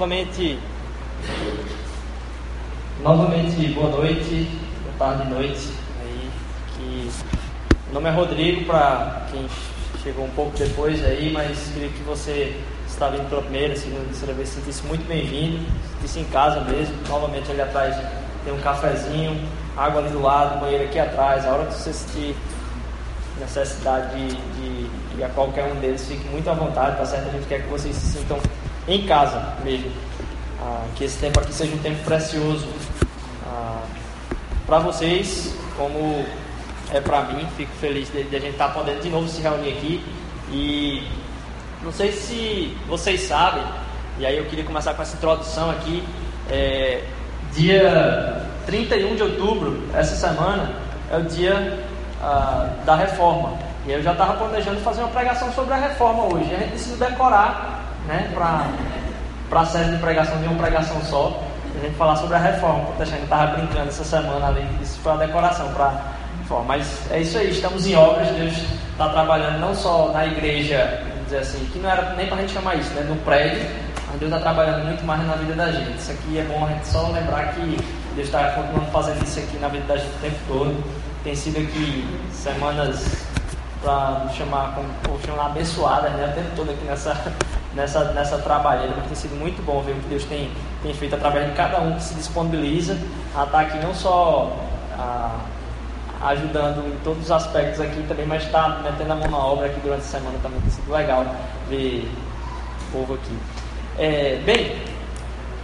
novamente, novamente boa noite, boa tarde, noite. Aí, que meu nome é Rodrigo, para quem chegou um pouco depois aí, mas queria que você está vindo pela primeira, segunda, terceira vez, sentisse muito bem-vindo, sentisse em casa mesmo. Novamente ali atrás tem um cafezinho, água ali do lado, banheiro aqui atrás. A hora que você sentir necessidade de, de, de a qualquer um deles, fique muito à vontade, tá certo? A gente quer que vocês se sintam em casa mesmo. Ah, que esse tempo aqui seja um tempo precioso ah, para vocês, como é para mim. Fico feliz de, de a gente estar tá podendo de novo se reunir aqui. E não sei se vocês sabem, e aí eu queria começar com essa introdução aqui. É, dia 31 de outubro, essa semana, é o dia ah, da reforma. E eu já estava planejando fazer uma pregação sobre a reforma hoje. A gente decidiu decorar né, para a série de pregação de uma pregação só. A gente falar sobre a reforma. Gente estava brincando essa semana ali. Isso foi a decoração para reforma. Mas é isso aí, estamos em obras. Deus está trabalhando não só na igreja, vamos dizer assim, que não era nem para a gente chamar isso, né, no prédio. Mas Deus está trabalhando muito mais na vida da gente. Isso aqui é bom a gente só lembrar que Deus está continuando fazendo isso aqui na vida da gente o tempo todo tem sido aqui semanas para chamar como chamar abençoadas, né? O tempo todo aqui nessa, nessa, nessa trabalheira, mas tem sido muito bom ver o que Deus tem, tem feito através de cada um que se disponibiliza a estar aqui não só a, ajudando em todos os aspectos aqui também, mas está metendo a mão na obra aqui durante a semana também tem sido legal ver o povo aqui. É, bem,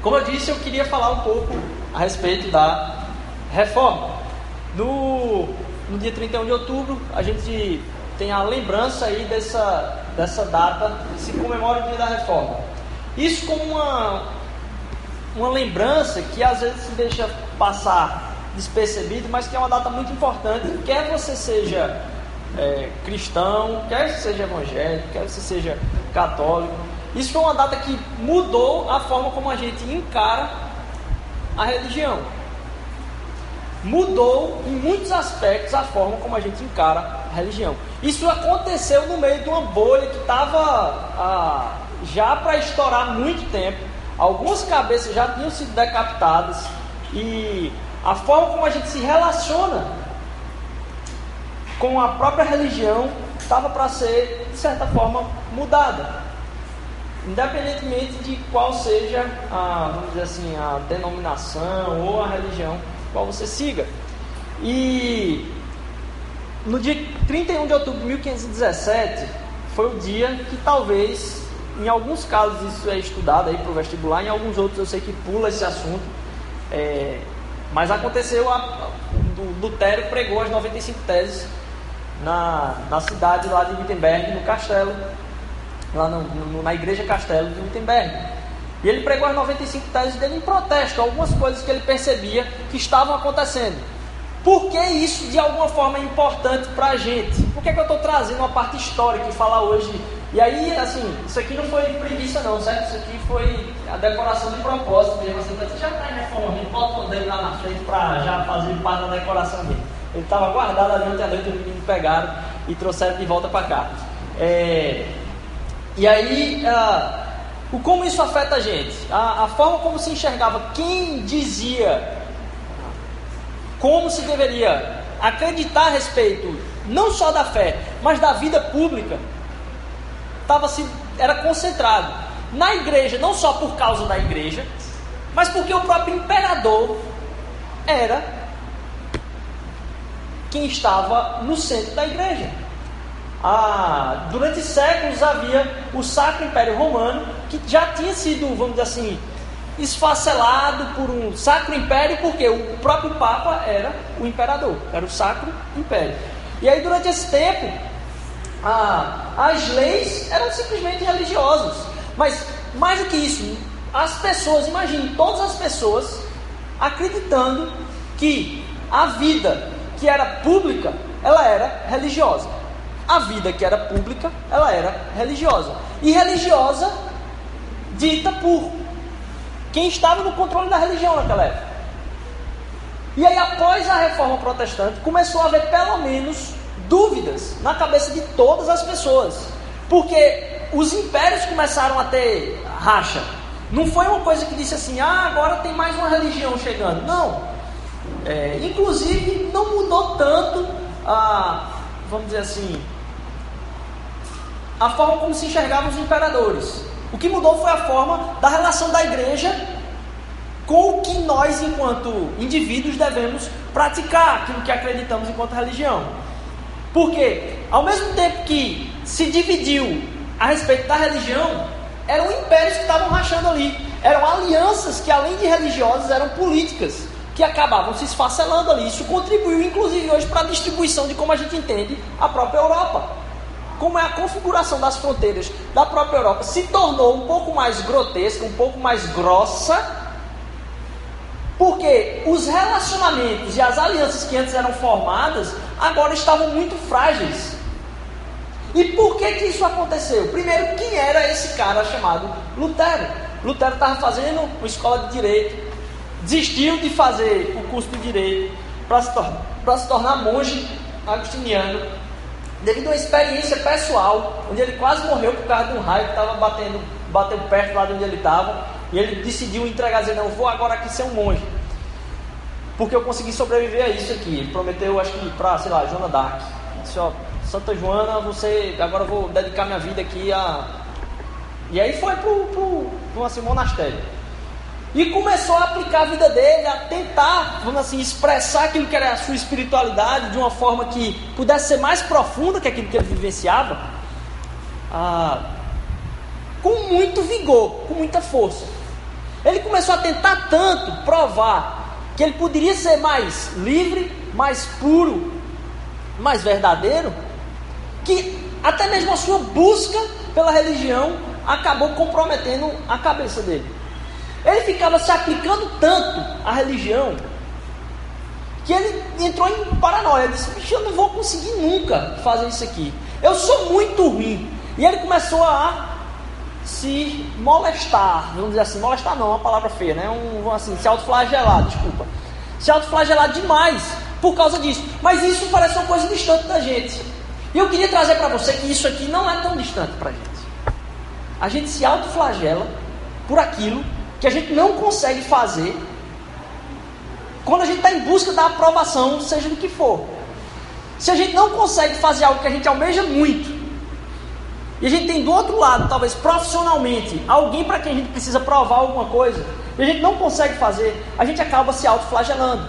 como eu disse, eu queria falar um pouco a respeito da reforma. No, no dia 31 de outubro, a gente tem a lembrança aí dessa, dessa data, se comemora o dia da reforma. Isso como uma, uma lembrança que às vezes se deixa passar despercebido, mas que é uma data muito importante, quer você seja é, cristão, quer você seja evangélico, quer você seja católico. Isso foi uma data que mudou a forma como a gente encara a religião mudou em muitos aspectos a forma como a gente encara religião. Isso aconteceu no meio de uma bolha que estava ah, já para estourar muito tempo. Algumas cabeças já tinham sido decapitadas e a forma como a gente se relaciona com a própria religião estava para ser, de certa forma, mudada. Independentemente de qual seja a, vamos dizer assim, a denominação ou a religião qual você siga. E no dia 31 de outubro de 1517 foi o dia que talvez, em alguns casos isso é estudado aí para o vestibular, em alguns outros eu sei que pula esse assunto. É, mas aconteceu, a, o Lutero pregou as 95 teses na, na cidade lá de Wittenberg, no castelo, lá no, no, na igreja castelo de Wittenberg. E ele pregou as 95 teses dele em protesto a algumas coisas que ele percebia que estavam acontecendo. Por que isso de alguma forma é importante para a gente? Por que, que eu estou trazendo uma parte histórica e falar hoje? E aí, assim, isso aqui não foi preguiça não, certo? Isso aqui foi a decoração de propósito mesmo. Assim, você já está reformando, bota o dedo lá na frente para já fazer parte da decoração dele. Ele estava guardado ali ontem à noite, os meninos pegaram e trouxeram de volta para cá. É... E aí, uh, o como isso afeta a gente, a, a forma como se enxergava, quem dizia como se deveria acreditar a respeito não só da fé, mas da vida pública, tava se, era concentrado na igreja, não só por causa da igreja, mas porque o próprio imperador era quem estava no centro da igreja. Ah, durante séculos havia o Sacro Império Romano, que já tinha sido, vamos dizer assim, esfacelado por um Sacro Império, porque o próprio Papa era o imperador, era o Sacro Império. E aí, durante esse tempo, ah, as leis eram simplesmente religiosas. Mas, mais do que isso, as pessoas, imagine todas as pessoas acreditando que a vida que era pública, ela era religiosa. A vida que era pública, ela era religiosa. E religiosa dita por quem estava no controle da religião naquela época. E aí, após a reforma protestante, começou a haver pelo menos dúvidas na cabeça de todas as pessoas. Porque os impérios começaram a ter racha. Não foi uma coisa que disse assim, ah, agora tem mais uma religião chegando. Não. É, inclusive, não mudou tanto a, vamos dizer assim, a forma como se enxergavam os imperadores. O que mudou foi a forma da relação da igreja com o que nós, enquanto indivíduos, devemos praticar, aquilo que acreditamos enquanto religião. Porque, ao mesmo tempo que se dividiu a respeito da religião, eram impérios que estavam rachando ali. Eram alianças que, além de religiosas, eram políticas que acabavam se esfacelando ali. Isso contribuiu, inclusive, hoje para a distribuição de como a gente entende a própria Europa. Como é a configuração das fronteiras da própria Europa se tornou um pouco mais grotesca, um pouco mais grossa, porque os relacionamentos e as alianças que antes eram formadas agora estavam muito frágeis. E por que, que isso aconteceu? Primeiro, quem era esse cara chamado Lutero? Lutero estava fazendo uma escola de direito, desistiu de fazer o curso de direito para se, tor se tornar monge agostiniano, devido a uma experiência pessoal, onde ele quase morreu por causa de um raio que estava batendo, batendo perto lá de onde ele estava, e ele decidiu entregar, dizer, não, vou agora aqui ser um monge. Porque eu consegui sobreviver a isso aqui. Ele prometeu, acho que para, sei lá, Joana Dark. Disse, ó, Santa Joana, você, agora eu vou dedicar minha vida aqui a... E aí foi para o assim, monastério. E começou a aplicar a vida dele, a tentar, vamos assim, expressar aquilo que era a sua espiritualidade de uma forma que pudesse ser mais profunda que aquilo que ele vivenciava, ah, com muito vigor, com muita força. Ele começou a tentar tanto provar que ele poderia ser mais livre, mais puro, mais verdadeiro, que até mesmo a sua busca pela religião acabou comprometendo a cabeça dele. Ele ficava se aplicando tanto à religião que ele entrou em paranoia. Ele disse: Bicho, eu não vou conseguir nunca fazer isso aqui. Eu sou muito ruim. E ele começou a se molestar, vamos dizer assim, molestar não, é uma palavra feia, né? Um, assim, se autoflagelar, desculpa. Se autoflagelar demais por causa disso. Mas isso parece uma coisa distante da gente. E eu queria trazer para você que isso aqui não é tão distante para a gente. A gente se autoflagela por aquilo que a gente não consegue fazer quando a gente está em busca da aprovação, seja do que for. Se a gente não consegue fazer algo que a gente almeja muito, e a gente tem do outro lado, talvez profissionalmente, alguém para quem a gente precisa provar alguma coisa, e a gente não consegue fazer, a gente acaba se autoflagelando.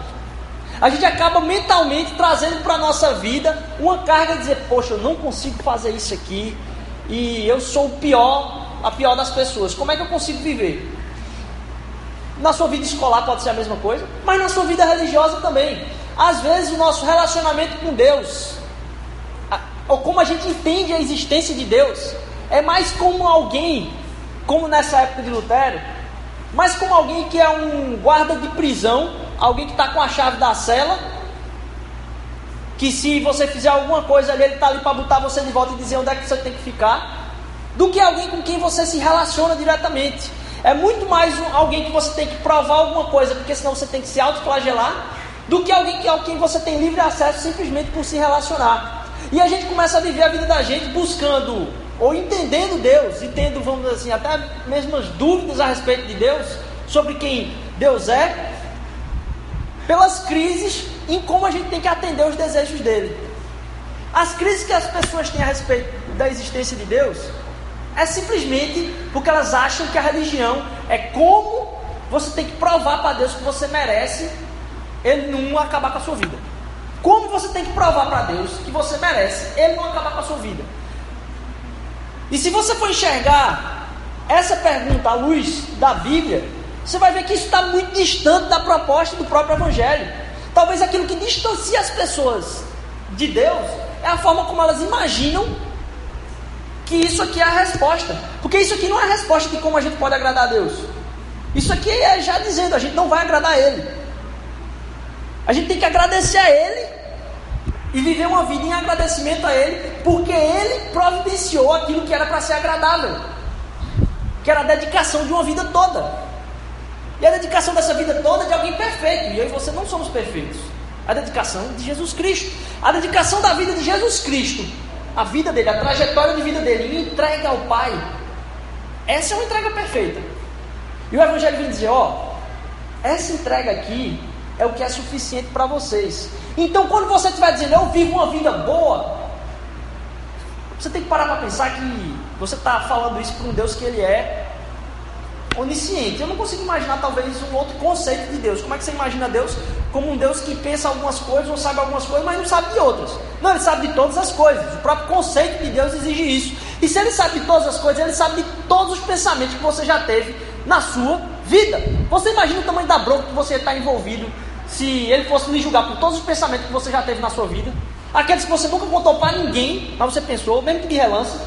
A gente acaba mentalmente trazendo para a nossa vida uma carga de dizer, poxa, eu não consigo fazer isso aqui, e eu sou o pior, a pior das pessoas. Como é que eu consigo viver? Na sua vida escolar pode ser a mesma coisa, mas na sua vida religiosa também. Às vezes o nosso relacionamento com Deus, ou como a gente entende a existência de Deus, é mais como alguém, como nessa época de Lutero, mas como alguém que é um guarda de prisão, alguém que está com a chave da cela, que se você fizer alguma coisa ali, ele está ali para botar você de volta e dizer onde é que você tem que ficar, do que alguém com quem você se relaciona diretamente. É muito mais um, alguém que você tem que provar alguma coisa, porque senão você tem que se autoflagelar, do que alguém que, a quem você tem livre acesso simplesmente por se relacionar. E a gente começa a viver a vida da gente buscando ou entendendo Deus e tendo, vamos dizer assim, até mesmo as dúvidas a respeito de Deus, sobre quem Deus é, pelas crises em como a gente tem que atender os desejos dele. As crises que as pessoas têm a respeito da existência de Deus é simplesmente porque elas acham que a religião é como você tem que provar para Deus que você merece ele não acabar com a sua vida. Como você tem que provar para Deus que você merece ele não acabar com a sua vida. E se você for enxergar essa pergunta à luz da Bíblia, você vai ver que isso está muito distante da proposta do próprio Evangelho. Talvez aquilo que distancia as pessoas de Deus é a forma como elas imaginam que isso aqui é a resposta. Porque isso aqui não é a resposta de como a gente pode agradar a Deus. Isso aqui é já dizendo, a gente não vai agradar a Ele. A gente tem que agradecer a Ele e viver uma vida em agradecimento a Ele, porque Ele providenciou aquilo que era para ser agradável, que era a dedicação de uma vida toda. E a dedicação dessa vida toda é de alguém perfeito, e eu e você não somos perfeitos. A dedicação de Jesus Cristo, a dedicação da vida de Jesus Cristo, a vida dele, a trajetória de vida dele, entrega ao Pai. Essa é uma entrega perfeita. E o Evangelho vem dizer: ó, essa entrega aqui é o que é suficiente para vocês. Então, quando você estiver dizendo, eu vivo uma vida boa, você tem que parar para pensar que você está falando isso para um Deus que ele é onisciente. Eu não consigo imaginar talvez um outro conceito de Deus. Como é que você imagina Deus como um Deus que pensa algumas coisas, ou sabe algumas coisas, mas não sabe de outras? Não, ele sabe de todas as coisas. O próprio conceito de Deus exige isso. E se ele sabe de todas as coisas, ele sabe de todos os pensamentos que você já teve na sua vida. Você imagina o tamanho da bronca que você está envolvido se ele fosse lhe julgar por todos os pensamentos que você já teve na sua vida? Aqueles que você nunca contou para ninguém, mas você pensou, mesmo que de relance.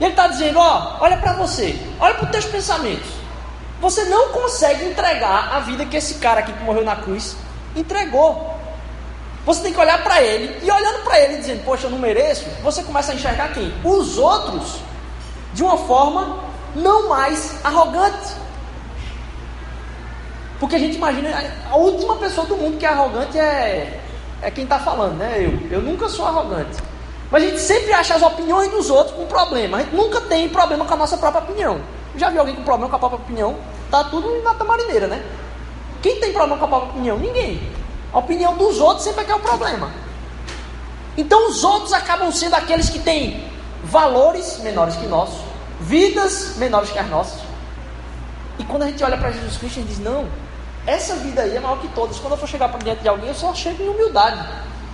E ele está dizendo: ó, olha para você, olha para os teus pensamentos. Você não consegue entregar a vida que esse cara aqui que morreu na cruz entregou. Você tem que olhar para ele e olhando para ele dizendo, poxa, eu não mereço, você começa a enxergar quem? Os outros de uma forma não mais arrogante. Porque a gente imagina, a última pessoa do mundo que é arrogante é, é quem está falando, né? Eu. Eu nunca sou arrogante. Mas a gente sempre acha as opiniões dos outros com problema. A gente nunca tem problema com a nossa própria opinião. Já viu alguém com problema com a própria opinião? Tá tudo na tamarineira, né? Quem tem problema com a própria opinião? Ninguém. A opinião dos outros sempre é que é o problema. Então os outros acabam sendo aqueles que têm valores menores que nossos, vidas menores que as nossas. E quando a gente olha para Jesus Cristo, a gente diz: não, essa vida aí é maior que todas. Quando eu for chegar para diante de alguém, eu só chego em humildade.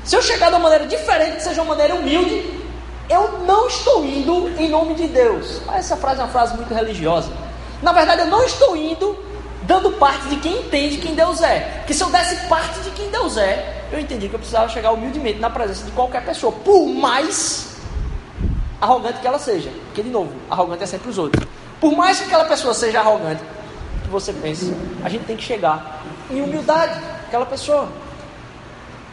Se eu chegar de uma maneira diferente, que seja uma maneira humilde, eu não estou indo em nome de Deus. Essa frase é uma frase muito religiosa. Na verdade, eu não estou indo dando parte de quem entende quem Deus é. Porque se eu desse parte de quem Deus é, eu entendi que eu precisava chegar humildemente na presença de qualquer pessoa, por mais arrogante que ela seja. Porque, de novo, arrogante é sempre os outros. Por mais que aquela pessoa seja arrogante, que você pense, a gente tem que chegar em humildade, aquela pessoa.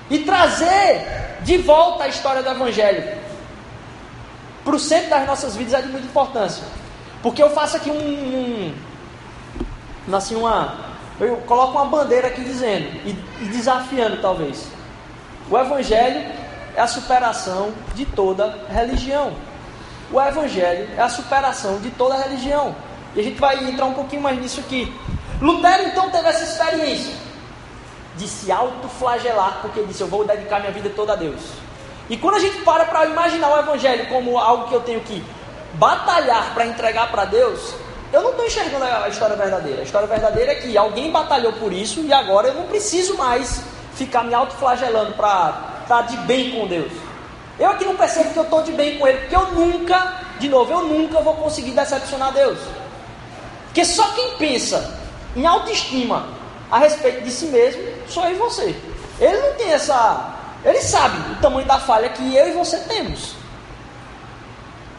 E trazer de volta a história do Evangelho para o centro das nossas vidas é de muita importância. Porque eu faço aqui um, um assim, uma, eu coloco uma bandeira aqui dizendo, e, e desafiando talvez. O Evangelho é a superação de toda religião. O Evangelho é a superação de toda religião. E a gente vai entrar um pouquinho mais nisso aqui. Lutero então teve essa experiência de se autoflagelar, porque disse: Eu vou dedicar minha vida toda a Deus. E quando a gente para para imaginar o Evangelho como algo que eu tenho que batalhar para entregar para Deus, eu não estou enxergando a história verdadeira. A história verdadeira é que alguém batalhou por isso e agora eu não preciso mais ficar me autoflagelando para estar de bem com Deus. Eu aqui não percebo que eu estou de bem com Ele, porque eu nunca, de novo, eu nunca vou conseguir decepcionar Deus. Porque só quem pensa em autoestima a respeito de si mesmo sou eu e você. Ele não tem essa. Ele sabe o tamanho da falha que eu e você temos.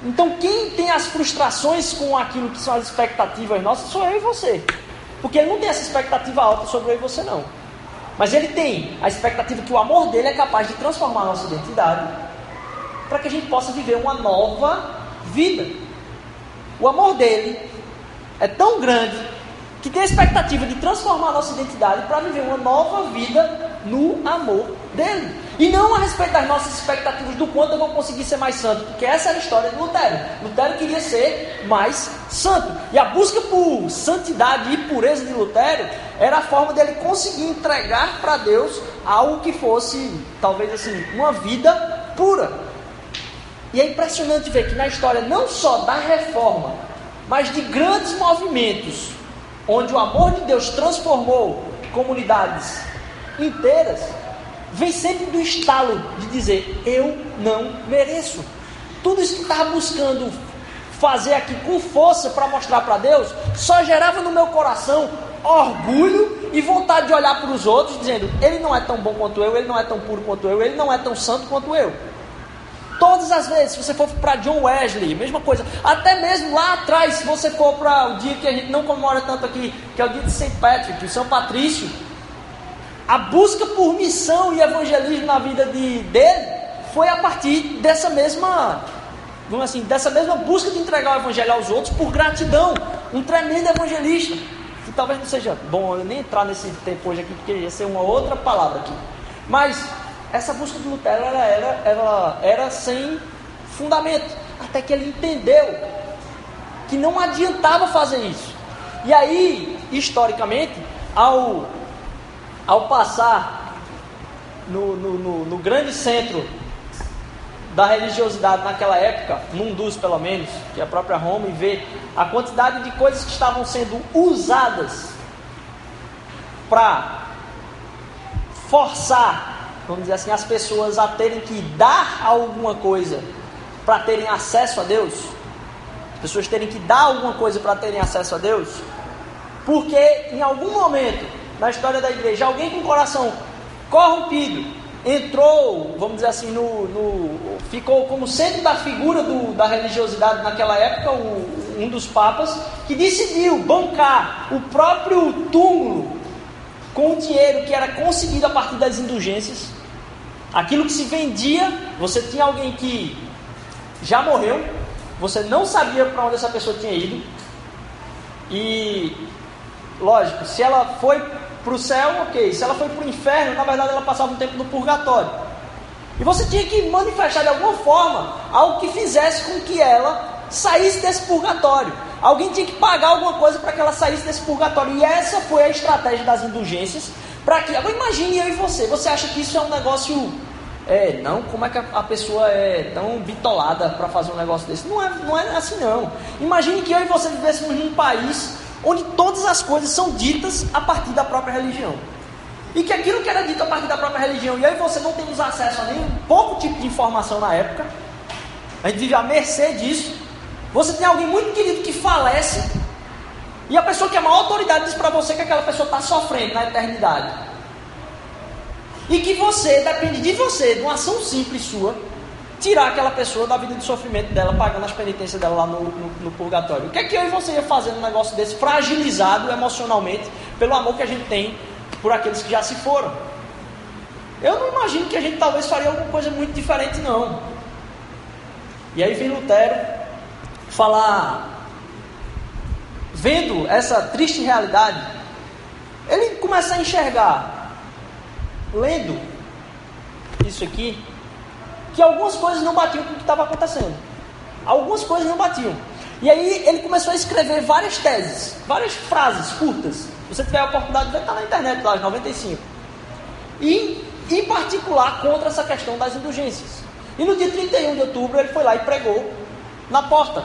Então, quem tem as frustrações com aquilo que são as expectativas nossas sou eu e você. Porque ele não tem essa expectativa alta sobre eu e você, não. Mas ele tem a expectativa que o amor dele é capaz de transformar a nossa identidade para que a gente possa viver uma nova vida. O amor dele é tão grande que tem a expectativa de transformar nossa identidade para viver uma nova vida no amor dele. E não a respeito das nossas expectativas do quanto eu vou conseguir ser mais santo, porque essa era a história de Lutero. Lutero queria ser mais santo. E a busca por santidade e pureza de Lutero era a forma dele conseguir entregar para Deus algo que fosse, talvez assim, uma vida pura. E é impressionante ver que na história não só da reforma, mas de grandes movimentos, onde o amor de Deus transformou comunidades inteiras, vem sempre do estalo de dizer: eu não mereço. Tudo isso que estava buscando fazer aqui com força para mostrar para Deus, só gerava no meu coração orgulho e vontade de olhar para os outros, dizendo: ele não é tão bom quanto eu, ele não é tão puro quanto eu, ele não é tão santo quanto eu. Todas as vezes, se você for para John Wesley, mesma coisa. Até mesmo lá atrás, se você for para o dia que a gente não comemora tanto aqui, que é o dia de St. Patrick, o São Patrício, a busca por missão e evangelismo na vida de, dele foi a partir dessa mesma, vamos assim, dessa mesma busca de entregar o evangelho aos outros por gratidão. Um tremendo evangelista. Que talvez não seja bom eu nem entrar nesse tempo hoje aqui, porque ia ser uma outra palavra aqui. Mas essa busca de Lutero ela era, ela era sem fundamento. Até que ele entendeu que não adiantava fazer isso. E aí, historicamente, ao, ao passar no, no, no, no grande centro da religiosidade naquela época, num dos pelo menos, que é a própria Roma, e ver a quantidade de coisas que estavam sendo usadas para forçar, vamos dizer assim, as pessoas a terem que dar alguma coisa para terem acesso a Deus, as pessoas terem que dar alguma coisa para terem acesso a Deus, porque em algum momento na história da igreja, alguém com coração corrompido entrou, vamos dizer assim, no, no ficou como centro da figura do, da religiosidade naquela época, o, um dos papas, que decidiu bancar o próprio túmulo com o dinheiro que era conseguido a partir das indulgências. Aquilo que se vendia, você tinha alguém que já morreu, você não sabia para onde essa pessoa tinha ido. E, lógico, se ela foi para o céu, ok. Se ela foi para o inferno, na verdade ela passava um tempo no purgatório. E você tinha que manifestar de alguma forma algo que fizesse com que ela saísse desse purgatório. Alguém tinha que pagar alguma coisa para que ela saísse desse purgatório. E essa foi a estratégia das indulgências. Para que. Agora imagine eu e você. Você acha que isso é um negócio. É, não, como é que a, pessoa é tão bitolada para fazer um negócio desse? Não é, não é assim não. Imagine que eu e você vivêssemos num país onde todas as coisas são ditas a partir da própria religião. E que aquilo que era dito a partir da própria religião, e e você não temos acesso a nenhum pouco tipo de informação na época, a gente vive à mercê disso. Você tem alguém muito querido que falece, e a pessoa que é a maior autoridade diz para você que aquela pessoa está sofrendo na eternidade. E que você, depende de você, de uma ação simples sua, tirar aquela pessoa da vida de sofrimento dela, pagando as penitências dela lá no, no, no, purgatório. O que é que eu e você ia fazer num negócio desse, fragilizado emocionalmente, pelo amor que a gente tem por aqueles que já se foram? Eu não imagino que a gente talvez faria alguma coisa muito diferente, não. E aí vem Lutero falar, vendo essa triste realidade, ele começa a enxergar, lendo isso aqui, que algumas coisas não batiam com o que estava acontecendo. Algumas coisas não batiam. E aí ele começou a escrever várias teses, várias frases curtas. Se você tiver a oportunidade, vai estar na internet lá, 95. E, em particular, contra essa questão das indulgências. E no dia 31 de outubro ele foi lá e pregou na porta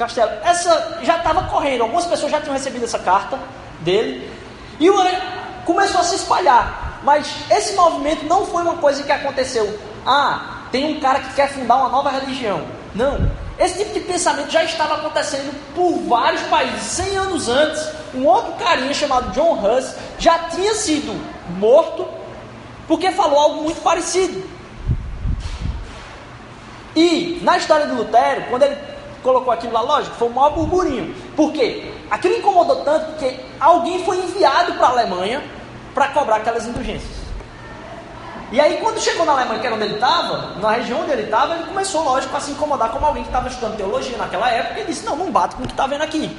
castelo. Essa já estava correndo, algumas pessoas já tinham recebido essa carta dele. E começou a se espalhar. Mas esse movimento não foi uma coisa que aconteceu. Ah, tem um cara que quer fundar uma nova religião. Não. Esse tipo de pensamento já estava acontecendo por vários países. 100 anos antes, um outro carinha chamado John Huss já tinha sido morto porque falou algo muito parecido. E na história do Lutero, quando ele colocou aquilo lá, lógico, foi um maior burburinho. Por quê? Aquilo incomodou tanto que alguém foi enviado para a Alemanha para cobrar aquelas indulgências. E aí, quando chegou na Alemanha, que era onde ele estava, na região onde ele estava, ele começou, lógico, a se incomodar como alguém que estava estudando teologia naquela época e disse: Não, não bate com o que está vendo aqui.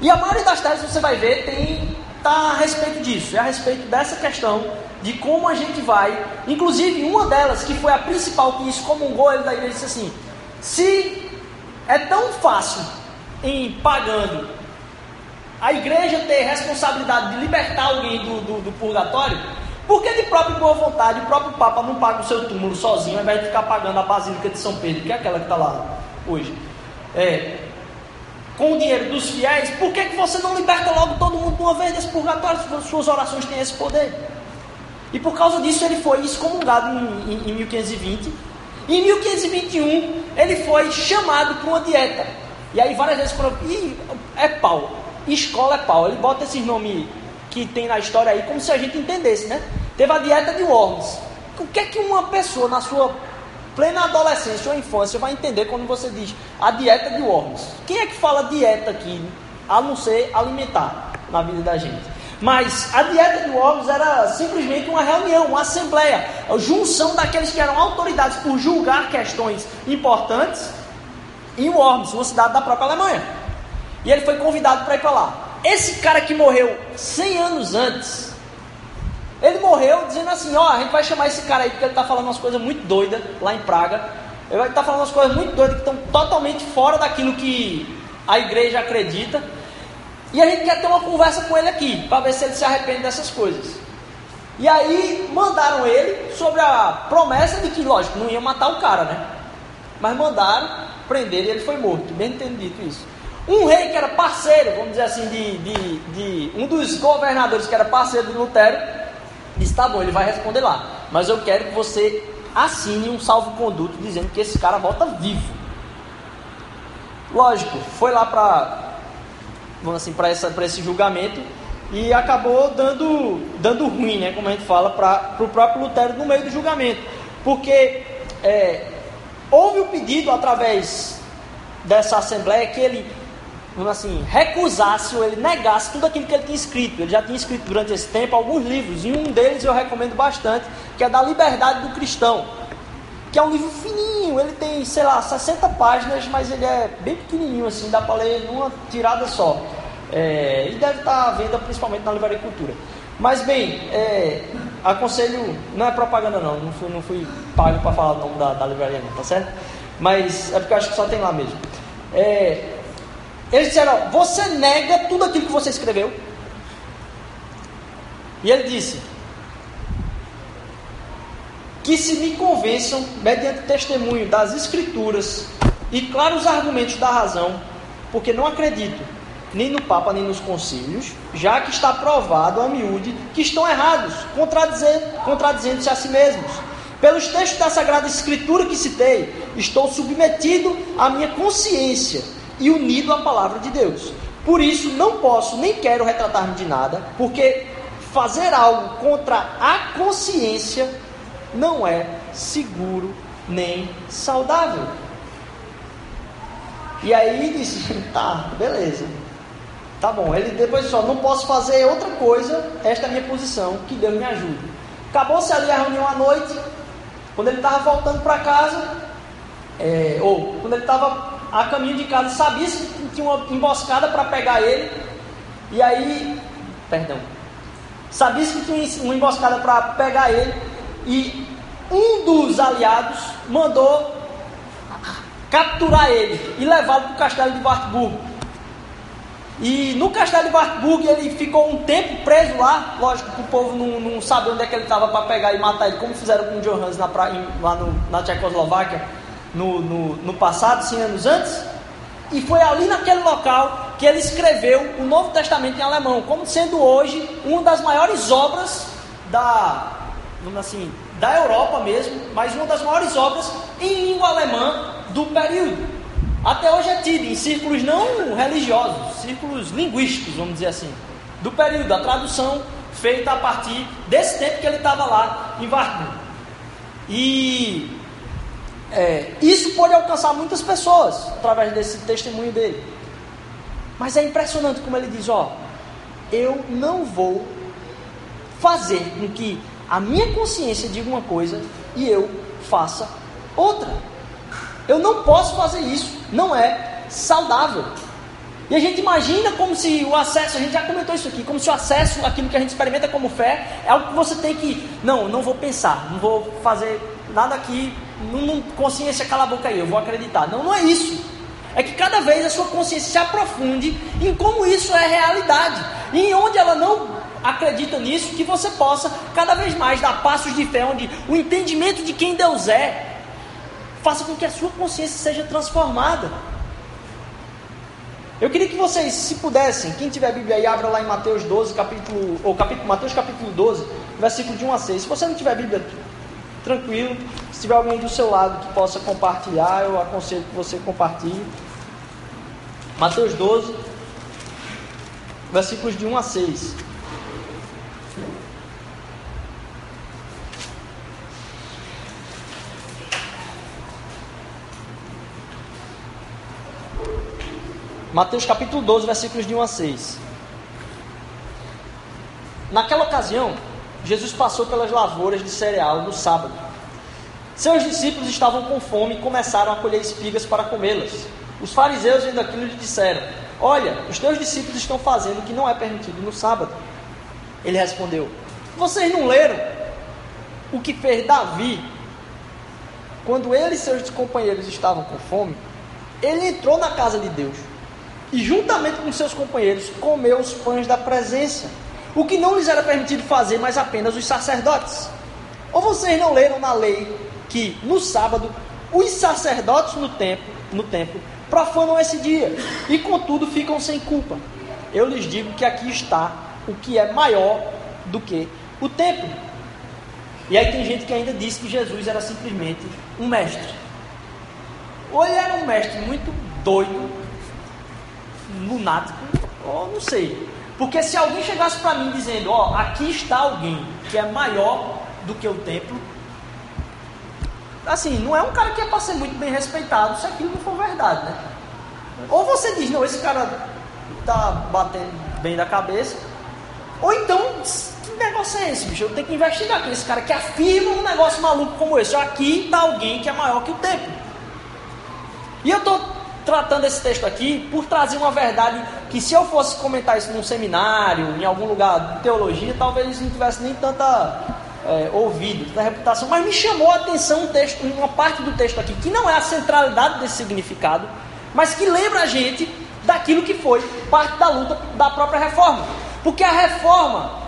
E a maioria das teses você vai ver tem tá a respeito disso, é a respeito dessa questão de como a gente vai. Inclusive, uma delas, que foi a principal que excomungou ele da igreja, disse assim: se é tão fácil em pagando a igreja ter responsabilidade de libertar alguém do, do, do purgatório, por que de própria boa vontade o próprio Papa não paga o seu túmulo sozinho, ao invés de ficar pagando a Basílica de São Pedro, que é aquela que está lá hoje? É, com o dinheiro dos fiéis, por que, que você não liberta logo todo mundo de uma vez desse purgatório? Suas orações têm esse poder. E por causa disso ele foi excomungado em, em, em 1520. Em 1521 ele foi chamado para uma dieta. E aí várias vezes falou, é pau, escola é pau. Ele bota esses nomes que tem na história aí, como se a gente entendesse, né? Teve a dieta de Worms. O que é que uma pessoa na sua plena adolescência ou infância vai entender quando você diz a dieta de Worms? Quem é que fala dieta aqui, a não ser alimentar na vida da gente? Mas a dieta de Worms era simplesmente uma reunião, uma assembleia, a junção daqueles que eram autoridades por julgar questões importantes em Worms, uma cidade da própria Alemanha. E ele foi convidado para ir para lá. Esse cara que morreu 100 anos antes, ele morreu dizendo assim: Ó, a gente vai chamar esse cara aí porque ele está falando umas coisas muito doidas lá em Praga. Ele vai estar tá falando umas coisas muito doidas que estão totalmente fora daquilo que a igreja acredita. E a gente quer ter uma conversa com ele aqui, para ver se ele se arrepende dessas coisas. E aí mandaram ele sobre a promessa de que, lógico, não ia matar o cara, né? Mas mandaram prender e ele foi morto. Bem entendido isso. Um rei que era parceiro, vamos dizer assim, de, de, de um dos governadores que era parceiro de Lutero, disse: tá bom, ele vai responder lá. Mas eu quero que você assine um salvo-conduto dizendo que esse cara volta vivo. Lógico, foi lá para vamos assim, para esse julgamento e acabou dando, dando ruim, né, como a gente fala, para o próprio Lutero no meio do julgamento. Porque é, houve o pedido através dessa assembleia que ele vamos assim, recusasse ou ele negasse tudo aquilo que ele tinha escrito. Ele já tinha escrito durante esse tempo alguns livros, e um deles eu recomendo bastante, que é da Liberdade do Cristão, que é um livro fininho, ele tem, sei lá, 60 páginas, mas ele é bem pequenininho assim, dá para ler numa tirada só. É, e deve estar à venda principalmente na Livraria Cultura. Mas bem, é, aconselho, não é propaganda não, não fui, não fui pago para falar o nome da, da livraria não, tá certo? Mas é porque eu acho que só tem lá mesmo. É, eles disseram: Você nega tudo aquilo que você escreveu? E ele disse: Que se me convençam, mediante testemunho das Escrituras e claros argumentos da razão, porque não acredito nem no Papa nem nos concílios, já que está provado a miúde que estão errados, contradizendo-se a si mesmos. Pelos textos da Sagrada Escritura que citei, estou submetido à minha consciência e unido à palavra de Deus. Por isso, não posso nem quero retratar-me de nada, porque fazer algo contra a consciência não é seguro nem saudável. E aí disse: tá, beleza. Tá bom. Ele depois disse: não posso fazer outra coisa, esta é a minha posição, que Deus me ajude. Acabou-se ali a reunião à noite, quando ele estava voltando para casa, é, ou quando ele estava a caminho de casa, sabia que tinha uma emboscada para pegar ele, e aí, perdão, sabia que tinha uma emboscada para pegar ele, e um dos aliados mandou capturar ele e levá-lo para o castelo de Wartburg. E no castelo de Wartburg ele ficou um tempo preso lá. Lógico que o povo não, não sabe onde é que ele estava para pegar e matar ele, como fizeram com o Johannes na praia, lá no, na Tchecoslováquia no, no, no passado, 100 anos antes, e foi ali naquele local que ele escreveu o Novo Testamento em alemão, como sendo hoje uma das maiores obras da, assim, da Europa mesmo, mas uma das maiores obras em língua alemã do período. Até hoje é tido em círculos não religiosos, círculos linguísticos, vamos dizer assim, do período, a tradução feita a partir desse tempo que ele estava lá em Wartburg. E é, isso pode alcançar muitas pessoas através desse testemunho dele. Mas é impressionante como ele diz: Ó, eu não vou fazer com que a minha consciência diga uma coisa e eu faça outra. Eu não posso fazer isso, não é saudável. E a gente imagina como se o acesso, a gente já comentou isso aqui, como se o acesso àquilo que a gente experimenta como fé é algo que você tem que, não, não vou pensar, não vou fazer nada aqui não, não, consciência, cala a boca aí, eu vou acreditar. Não, não é isso. É que cada vez a sua consciência se aprofunde em como isso é realidade. E em onde ela não acredita nisso, que você possa cada vez mais dar passos de fé, onde o entendimento de quem Deus é faça com que a sua consciência seja transformada. Eu queria que vocês, se pudessem, quem tiver Bíblia aí, abra lá em Mateus 12, capítulo, ou capítulo, Mateus capítulo 12, versículo de 1 a 6. Se você não tiver Bíblia, tranquilo. Se tiver alguém do seu lado que possa compartilhar, eu aconselho que você compartilhe. Mateus 12, versículos de 1 a 6. Mateus capítulo 12, versículos de 1 a 6. Naquela ocasião, Jesus passou pelas lavouras de cereal no sábado. Seus discípulos estavam com fome e começaram a colher espigas para comê-las. Os fariseus, vendo aquilo, lhe disseram: Olha, os teus discípulos estão fazendo o que não é permitido no sábado. Ele respondeu: Vocês não leram o que fez Davi quando ele e seus companheiros estavam com fome? Ele entrou na casa de Deus e, juntamente com seus companheiros, comeu os pães da presença, o que não lhes era permitido fazer, mas apenas os sacerdotes. Ou vocês não leram na lei que, no sábado, os sacerdotes no templo, no templo profanam esse dia e, contudo, ficam sem culpa? Eu lhes digo que aqui está o que é maior do que o templo. E aí tem gente que ainda diz que Jesus era simplesmente um mestre. Ou ele era um mestre muito doido, lunático, ou não sei. Porque se alguém chegasse para mim dizendo, ó, aqui está alguém que é maior do que o templo, assim, não é um cara que é para ser muito bem respeitado se aquilo não for verdade, né? Ou você diz, não, esse cara tá batendo bem da cabeça, ou então, que negócio é esse, bicho? Eu tenho que investigar com esse cara que afirma um negócio maluco como esse. Aqui está alguém que é maior que o templo. E eu estou tratando esse texto aqui por trazer uma verdade que se eu fosse comentar isso num seminário, em algum lugar de teologia, talvez não tivesse nem tanta é, ouvido, tanta reputação, mas me chamou a atenção um texto, uma parte do texto aqui, que não é a centralidade desse significado, mas que lembra a gente daquilo que foi parte da luta da própria reforma. Porque a reforma,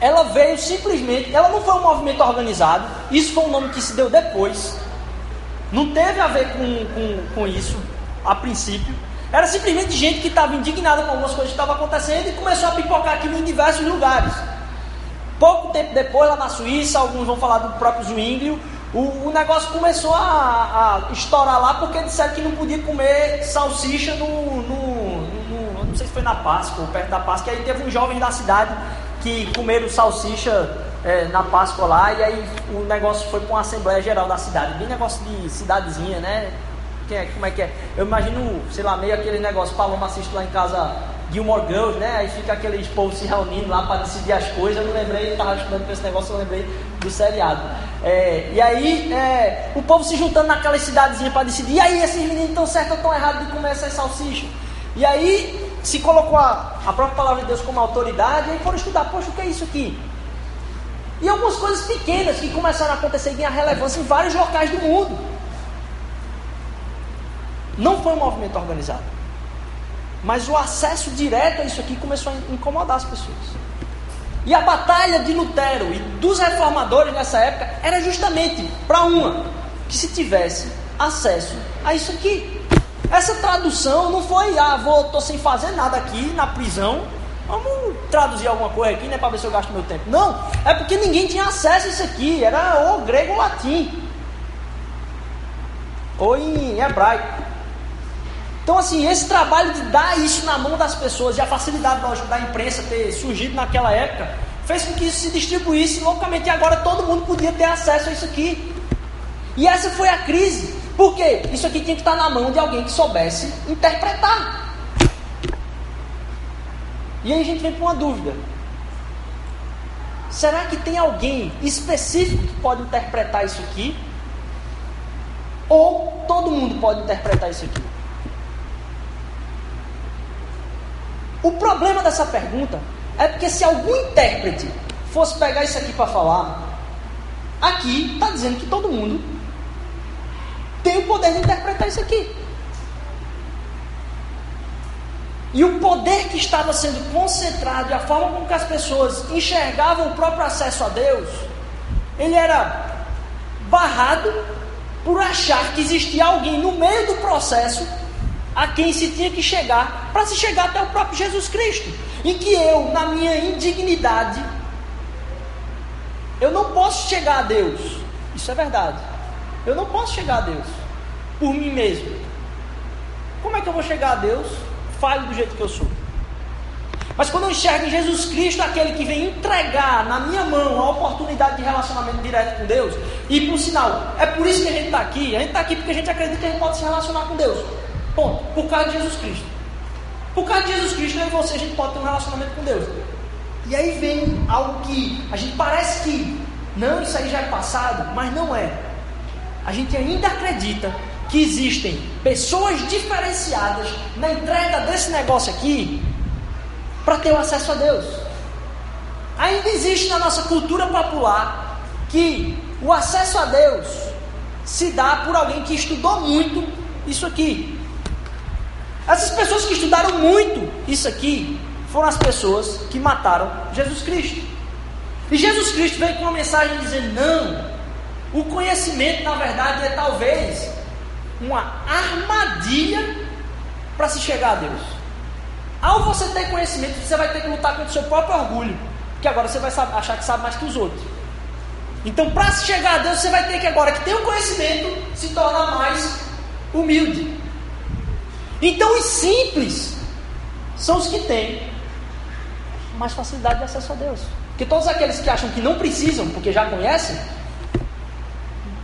ela veio simplesmente, ela não foi um movimento organizado, isso foi um nome que se deu depois, não teve a ver com, com, com isso a princípio. Era simplesmente gente que estava indignada com algumas coisas que estavam acontecendo e começou a pipocar aquilo em diversos lugares. Pouco tempo depois, lá na Suíça, alguns vão falar do próprio Zwinglio, o, o negócio começou a, a, estourar lá porque disseram que não podia comer salsicha no, no, no, Não sei se foi na Páscoa ou perto da Páscoa. E aí teve um jovem da cidade que comeram salsicha é, na Páscoa lá, e aí o negócio foi para uma Assembleia Geral da cidade, bem negócio de cidadezinha, né? É, como é que é? Eu imagino, sei lá, meio aquele negócio, Paloma assiste lá em casa Gilmore Girls, né? Aí fica aqueles povos se reunindo lá para decidir as coisas. Eu não lembrei, estava estudando para esse negócio, eu lembrei do seriado. É, e aí, é, o povo se juntando naquela cidadezinha para decidir. E aí, esses meninos estão certos ou estão errados de comer essas salsichas? E aí, se colocou a, a própria palavra de Deus como autoridade, e aí foram estudar, poxa, o que é isso aqui? E algumas coisas pequenas que começaram a acontecer e ganhar relevância em vários locais do mundo. Não foi um movimento organizado. Mas o acesso direto a isso aqui começou a incomodar as pessoas. E a batalha de Lutero e dos reformadores nessa época era justamente para uma que se tivesse acesso a isso aqui. Essa tradução não foi, ah, vou, tô sem fazer nada aqui na prisão, Vamos traduzir alguma coisa aqui, né, para ver se eu gasto meu tempo. Não, é porque ninguém tinha acesso a isso aqui, era ou grego ou latim, ou em hebraico. Então, assim, esse trabalho de dar isso na mão das pessoas e a facilidade, lógico, da imprensa ter surgido naquela época, fez com que isso se distribuísse loucamente e agora todo mundo podia ter acesso a isso aqui. E essa foi a crise. Por quê? Isso aqui tinha que estar na mão de alguém que soubesse interpretar. E aí a gente vem com uma dúvida. Será que tem alguém específico que pode interpretar isso aqui? Ou todo mundo pode interpretar isso aqui? O problema dessa pergunta é porque se algum intérprete fosse pegar isso aqui para falar, aqui está dizendo que todo mundo tem o poder de interpretar isso aqui. E o poder que estava sendo concentrado e a forma como as pessoas enxergavam o próprio acesso a Deus, ele era barrado por achar que existia alguém no meio do processo a quem se tinha que chegar para se chegar até o próprio Jesus Cristo. E que eu, na minha indignidade, eu não posso chegar a Deus. Isso é verdade. Eu não posso chegar a Deus por mim mesmo. Como é que eu vou chegar a Deus falho do jeito que eu sou. Mas quando eu enxergo em Jesus Cristo aquele que vem entregar na minha mão a oportunidade de relacionamento direto com Deus, e por sinal, é por isso que a gente está aqui. A gente está aqui porque a gente acredita que a gente pode se relacionar com Deus. Ponto. Por causa de Jesus Cristo. Por causa de Jesus Cristo, eu e você, a gente pode ter um relacionamento com Deus. E aí vem algo que a gente parece que, não, isso aí já é passado, mas não é. A gente ainda acredita que existem pessoas diferenciadas na entrega desse negócio aqui para ter o acesso a Deus. Ainda existe na nossa cultura popular que o acesso a Deus se dá por alguém que estudou muito isso aqui. Essas pessoas que estudaram muito isso aqui foram as pessoas que mataram Jesus Cristo. E Jesus Cristo veio com uma mensagem dizendo: não, o conhecimento na verdade é talvez uma armadilha para se chegar a Deus. Ao você ter conhecimento, você vai ter que lutar contra o seu próprio orgulho, porque agora você vai achar que sabe mais que os outros. Então, para se chegar a Deus, você vai ter que agora que tem o conhecimento, se tornar mais humilde. Então, os simples são os que têm mais facilidade de acesso a Deus. Porque todos aqueles que acham que não precisam, porque já conhecem,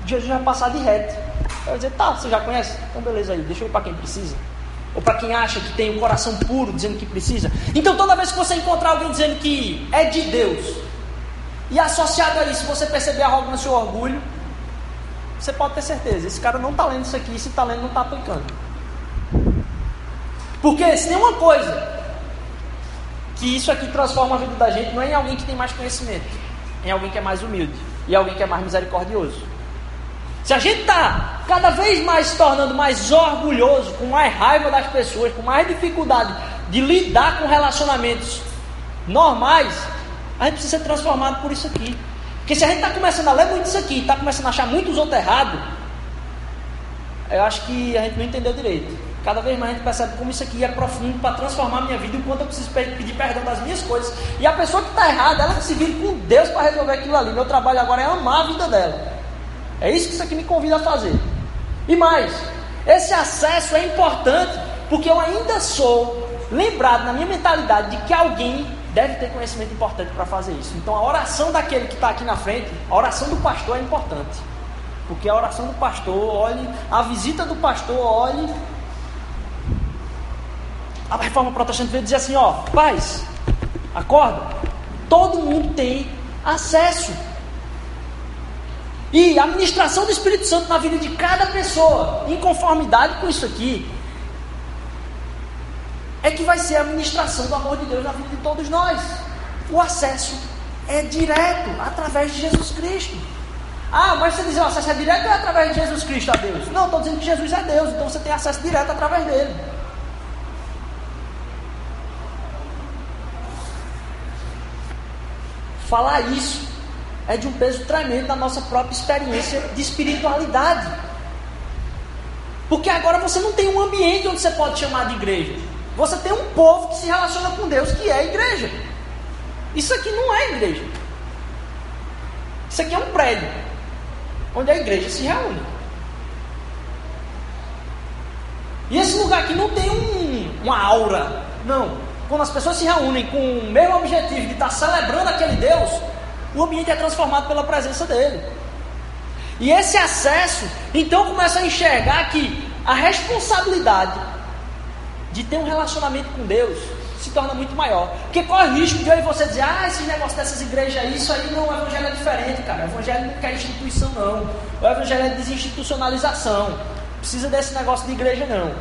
Jesus vai passar de reto. Vai dizer, tá, você já conhece? Então beleza aí, deixa eu ir para quem precisa. Ou para quem acha que tem o um coração puro, dizendo que precisa. Então toda vez que você encontrar alguém dizendo que é de Deus, e associado a isso, você perceber a arrogância e o orgulho, você pode ter certeza, esse cara não está lendo isso aqui, se está lendo não está aplicando. Porque se tem uma coisa que isso aqui transforma a vida da gente, não é em alguém que tem mais conhecimento, é em alguém que é mais humilde e alguém que é mais misericordioso. Se a gente está cada vez mais se tornando mais orgulhoso, com mais raiva das pessoas, com mais dificuldade de lidar com relacionamentos normais, a gente precisa ser transformado por isso aqui. Porque se a gente está começando a ler muito isso aqui, está começando a achar muitos outros errados, eu acho que a gente não entendeu direito. Cada vez mais a gente percebe como isso aqui é profundo para transformar a minha vida e quanto eu preciso pedir perdão das minhas coisas. E a pessoa que está errada, ela se vira com Deus para resolver aquilo ali. Meu trabalho agora é amar a vida dela. É isso que isso aqui me convida a fazer. E mais, esse acesso é importante porque eu ainda sou lembrado na minha mentalidade de que alguém deve ter conhecimento importante para fazer isso. Então a oração daquele que está aqui na frente, a oração do pastor é importante. Porque a oração do pastor, olhe, a visita do pastor, olhe. A reforma protestante veio dizer assim: ó, paz, acorda. Todo mundo tem acesso e a ministração do Espírito Santo na vida de cada pessoa, em conformidade com isso aqui, é que vai ser a ministração do amor de Deus na vida de todos nós. O acesso é direto, através de Jesus Cristo. Ah, mas você diz, o acesso é direto ou é através de Jesus Cristo a Deus? Não, estou dizendo que Jesus é Deus, então você tem acesso direto através dele. Falar isso é de um peso tremendo na nossa própria experiência de espiritualidade. Porque agora você não tem um ambiente onde você pode chamar de igreja. Você tem um povo que se relaciona com Deus, que é igreja. Isso aqui não é igreja. Isso aqui é um prédio onde a igreja se reúne. E esse lugar aqui não tem um, uma aura. Não. Quando as pessoas se reúnem com o mesmo objetivo de estar celebrando aquele Deus, o ambiente é transformado pela presença dele. E esse acesso, então começa a enxergar que a responsabilidade de ter um relacionamento com Deus se torna muito maior. Porque corre o risco de eu e você dizer, ah, esse negócio dessas igrejas aí, isso aí não, o evangelho é diferente, cara. O evangelho não quer instituição, não. O evangelho é desinstitucionalização. Precisa desse negócio de igreja, não.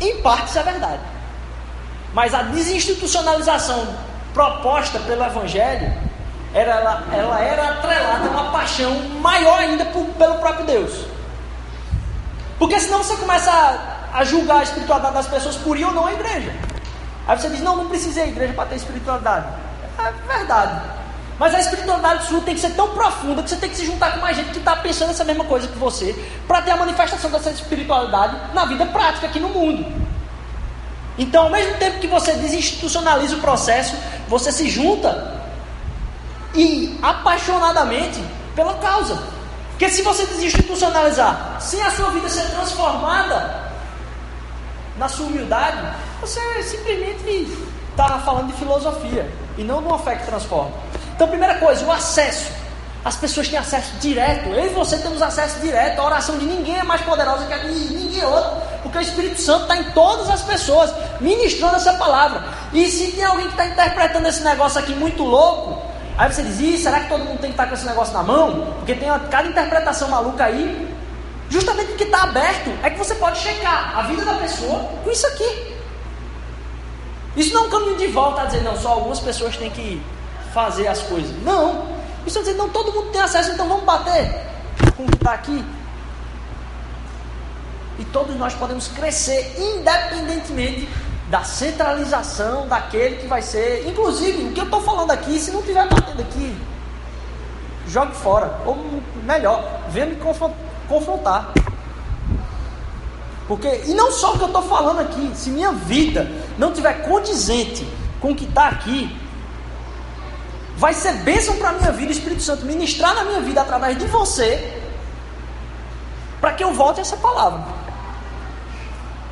Em parte isso é verdade. Mas a desinstitucionalização proposta pelo evangelho era, ela, ela era atrelada a uma paixão maior ainda por, pelo próprio Deus. Porque senão você começa a, a, julgar a espiritualidade das pessoas por ir ou não à igreja. Aí você diz, não, não precisa ir à igreja para ter espiritualidade. É verdade. Mas a espiritualidade sua tem que ser tão profunda que você tem que se juntar com mais gente que está pensando essa mesma coisa que você, para ter a manifestação dessa espiritualidade na vida prática aqui no mundo. Então, ao mesmo tempo que você desinstitucionaliza o processo, você se junta e apaixonadamente pela causa. Porque se você desinstitucionalizar, sem a sua vida ser transformada na sua humildade, você simplesmente está falando de filosofia e não de uma fé que transforma. Então, primeira coisa, o acesso. As pessoas têm acesso direto. Eu e você temos acesso direto. A oração de ninguém é mais poderosa que a de ninguém outro. Porque o Espírito Santo está em todas as pessoas, ministrando essa palavra. E se tem alguém que está interpretando esse negócio aqui muito louco, Aí você diz, Ih, será que todo mundo tem que estar com esse negócio na mão? Porque tem cada interpretação maluca aí. Justamente porque está aberto, é que você pode checar a vida da pessoa com isso aqui. Isso não é um caminho de volta a dizer, não, só algumas pessoas têm que fazer as coisas. Não. Isso é dizer, não, todo mundo tem acesso, então vamos bater com o que está aqui. E todos nós podemos crescer independentemente da centralização daquele que vai ser. Inclusive, o que eu estou falando aqui, se não tiver batendo aqui, jogue fora. Ou melhor, venha me confrontar. Porque, e não só o que eu estou falando aqui, se minha vida não tiver condizente com o que está aqui, vai ser bênção para a minha vida, Espírito Santo, ministrar na minha vida através de você, para que eu volte a essa palavra.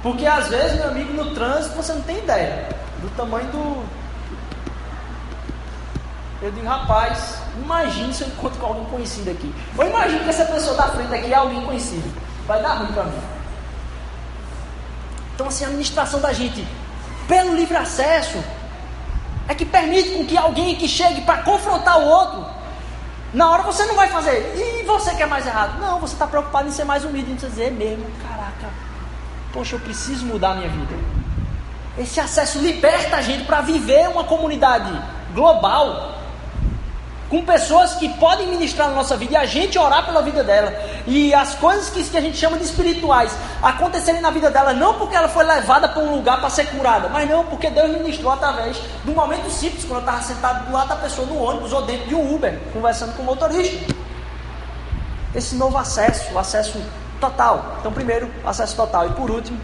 Porque às vezes, meu amigo, no trânsito você não tem ideia do tamanho do. Eu digo, rapaz, imagine se eu encontro com alguém conhecido aqui. Ou imagine que essa pessoa da frente aqui é alguém conhecido. Vai dar ruim para mim. Então, assim, a administração da gente, pelo livre acesso, é que permite com que alguém que chegue para confrontar o outro, na hora você não vai fazer, e você que é mais errado? Não, você está preocupado em ser mais humilde, em dizer mesmo, caraca, poxa, eu preciso mudar a minha vida. Esse acesso liberta a gente para viver uma comunidade global com pessoas que podem ministrar na nossa vida e a gente orar pela vida dela. E as coisas que, que a gente chama de espirituais acontecerem na vida dela, não porque ela foi levada para um lugar para ser curada, mas não porque Deus ministrou através de um momento simples, quando eu estava sentado do lado da pessoa no ônibus ou dentro de um Uber, conversando com o motorista. Esse novo acesso, o acesso total. Então, primeiro, acesso total. E por último,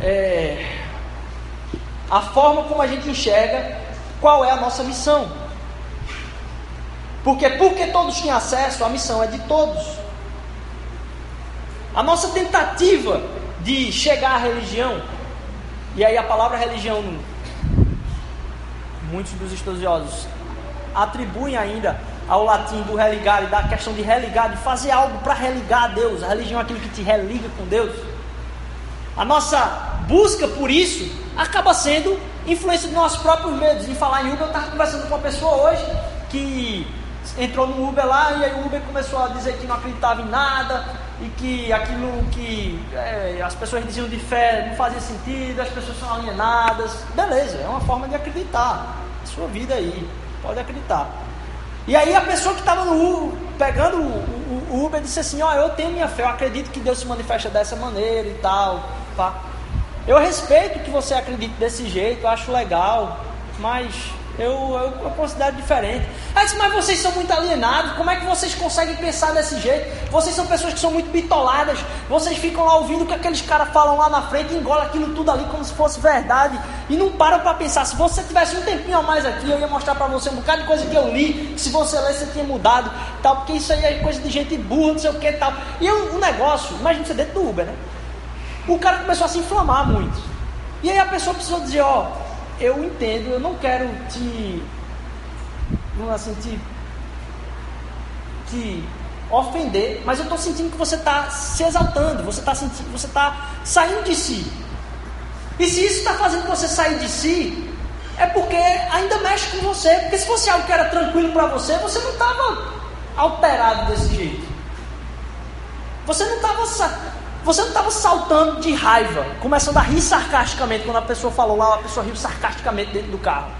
é, a forma como a gente enxerga qual é a nossa missão. Porque porque todos têm acesso, a missão é de todos. A nossa tentativa de chegar à religião, e aí a palavra religião, muitos dos estudiosos atribuem ainda ao latim do religare, da questão de religar, de fazer algo para religar a Deus. A religião é aquilo que te religa com Deus. A nossa busca por isso acaba sendo influência dos nossos próprios medos. Em falar em Uber, eu estava conversando com uma pessoa hoje que entrou no Uber lá e aí o Uber começou a dizer que não acreditava em nada e que aquilo que é, as pessoas diziam de fé não fazia sentido, as pessoas são alienadas. Beleza, é uma forma de acreditar. sua vida aí, pode acreditar. E aí a pessoa que estava no Uber, pegando o, Uber disse assim, ó, oh, eu tenho minha fé, eu acredito que Deus se manifesta dessa maneira e tal. Pá. Eu respeito que você acredite desse jeito, acho legal, mas eu, eu, eu considero diferente. Aí disse, mas vocês são muito alienados, como é que vocês conseguem pensar desse jeito? Vocês são pessoas que são muito bitoladas, vocês ficam lá ouvindo o que aqueles caras falam lá na frente, engolam aquilo tudo ali como se fosse verdade, e não param para pensar. Se você tivesse um tempinho a mais aqui, eu ia mostrar para você um bocado de coisa que eu li, se você ler, você tinha mudado, tal, porque isso aí é coisa de gente burra, não sei o que tal. E o, o negócio, imagina você dentro do Uber, né? O cara começou a se inflamar muito. E aí a pessoa precisou dizer, ó, eu entendo, eu não quero te, assim, te, te ofender, mas eu estou sentindo que você está se exaltando, você está sentindo, você está saindo de si. E se isso está fazendo você sair de si, é porque ainda mexe com você. Porque se fosse algo que era tranquilo para você, você não estava alterado desse jeito. Você não estava você não estava saltando de raiva, começando a rir sarcasticamente quando a pessoa falou lá, a pessoa riu sarcasticamente dentro do carro.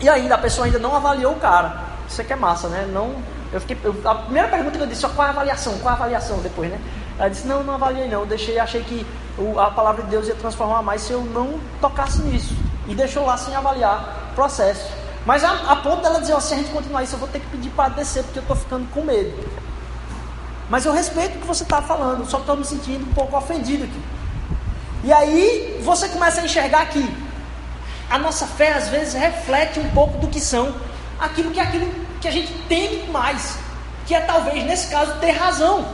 E ainda a pessoa ainda não avaliou o cara. Isso aqui é massa, né? Não, eu fiquei, eu, a primeira pergunta que eu disse, qual é a avaliação? Qual é a avaliação depois, né? Ela disse, não, não avaliei não, deixei, achei que o, a palavra de Deus ia transformar mais se eu não tocasse nisso. E deixou lá sem avaliar o processo. Mas a, a ponto dela dizer, se a gente continuar isso, eu vou ter que pedir para descer, porque eu estou ficando com medo. Mas eu respeito o que você está falando, só estou me sentindo um pouco ofendido aqui. E aí você começa a enxergar que a nossa fé às vezes reflete um pouco do que são aquilo que é aquilo que a gente teme mais, que é talvez nesse caso ter razão.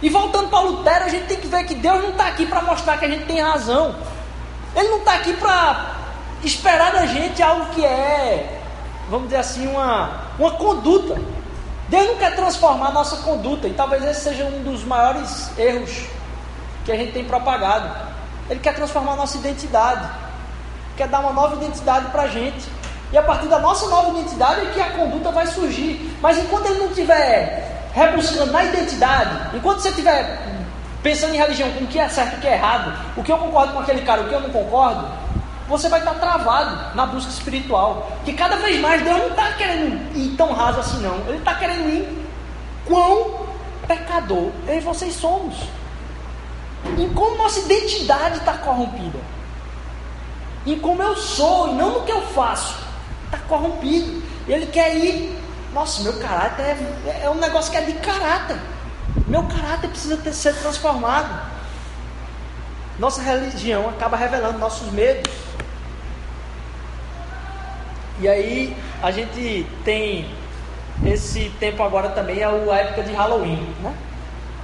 E voltando para Lutero, a gente tem que ver que Deus não está aqui para mostrar que a gente tem razão. Ele não está aqui para esperar da gente algo que é, vamos dizer assim, uma, uma conduta. Deus não quer transformar nossa conduta, e talvez esse seja um dos maiores erros que a gente tem propagado. Ele quer transformar nossa identidade, quer dar uma nova identidade para a gente. E a partir da nossa nova identidade é que a conduta vai surgir. Mas enquanto ele não estiver rebuscando na identidade, enquanto você estiver pensando em religião, com o que é certo e o que é errado, o que eu concordo com aquele cara, o que eu não concordo, você vai estar travado na busca espiritual. Que cada vez mais Deus não está querendo ir tão raso assim, não. Ele está querendo ir quão pecador eu e vocês somos. Em como nossa identidade está corrompida. Em como eu sou e não no que eu faço. Está corrompido. Ele quer ir. Nossa, meu caráter é, é um negócio que é de caráter. Meu caráter precisa ter, ser transformado. Nossa religião acaba revelando nossos medos. E aí a gente tem esse tempo agora também é a época de Halloween, né?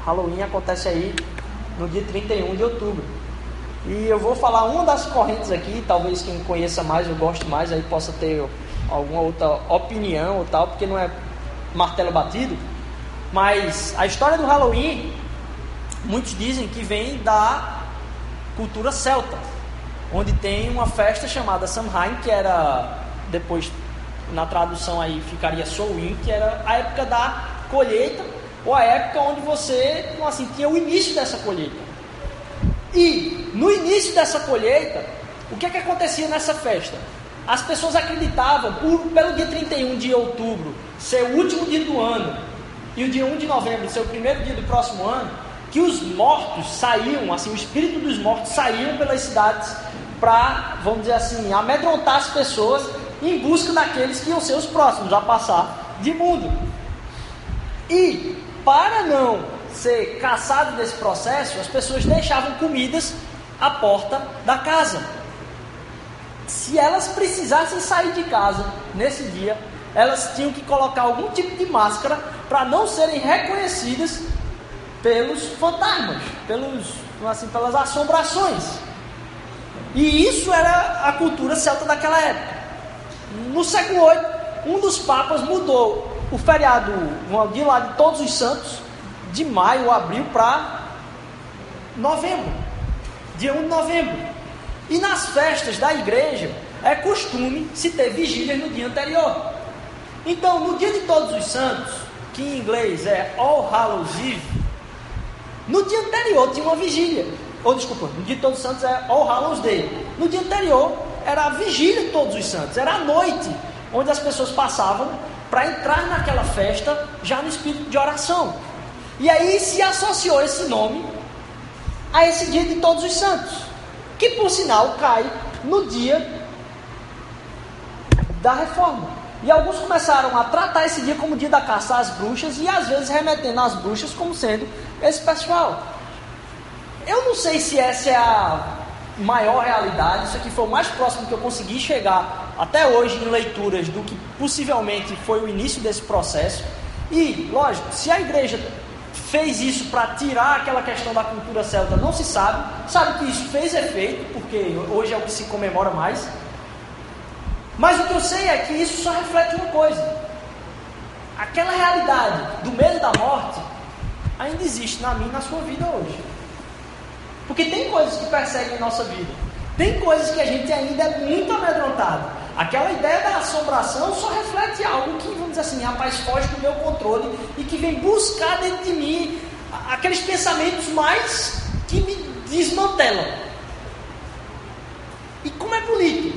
Halloween acontece aí no dia 31 de outubro. E eu vou falar uma das correntes aqui, talvez quem conheça mais, eu gosto mais, aí possa ter alguma outra opinião ou tal, porque não é martelo batido. Mas a história do Halloween, muitos dizem que vem da cultura celta, onde tem uma festa chamada Samhain, que era depois na tradução aí ficaria Samhain, que era a época da colheita ou a época onde você, assim, tinha o início dessa colheita. E no início dessa colheita, o que é que acontecia nessa festa? As pessoas acreditavam, por, pelo dia 31 de outubro ser o último dia do ano e o dia 1 de novembro ser o primeiro dia do próximo ano, que os mortos saíam, assim, o espírito dos mortos saíam pelas cidades para, vamos dizer assim, amedrontar as pessoas em busca daqueles que iam ser os próximos a passar de mundo. E para não ser caçado desse processo, as pessoas deixavam comidas à porta da casa. Se elas precisassem sair de casa nesse dia, elas tinham que colocar algum tipo de máscara para não serem reconhecidas pelos fantasmas, pelos, assim, pelas assombrações. E isso era a cultura celta daquela época. No século VIII, um dos papas mudou o feriado de lá de Todos os Santos, de maio abril para novembro, dia 1 de novembro. E nas festas da igreja é costume se ter vigílias no dia anterior. Então, no dia de Todos os Santos, que em inglês é All Hallows Eve, no dia anterior tinha uma vigília. Ou desculpa, no dia de Todos os Santos é All Hallows Day. No dia anterior era a vigília de Todos os Santos, era a noite onde as pessoas passavam para entrar naquela festa já no espírito de oração. E aí se associou esse nome a esse dia de Todos os Santos, que por sinal cai no dia da reforma. E alguns começaram a tratar esse dia como dia da caça às bruxas e às vezes remetendo as bruxas como sendo esse pessoal. Eu não sei se essa é a maior realidade, isso aqui foi o mais próximo que eu consegui chegar até hoje em leituras do que possivelmente foi o início desse processo. E, lógico, se a igreja fez isso para tirar aquela questão da cultura celta, não se sabe. Sabe que isso fez efeito, porque hoje é o que se comemora mais. Mas o que eu sei é que isso só reflete uma coisa: aquela realidade do medo da morte ainda existe na minha e na sua vida hoje. Porque tem coisas que perseguem a nossa vida, tem coisas que a gente ainda é muito amedrontado. Aquela ideia da assombração só reflete algo que, vamos dizer assim, rapaz, foge do meu controle e que vem buscar dentro de mim aqueles pensamentos mais que me desmantelam. E como é bonito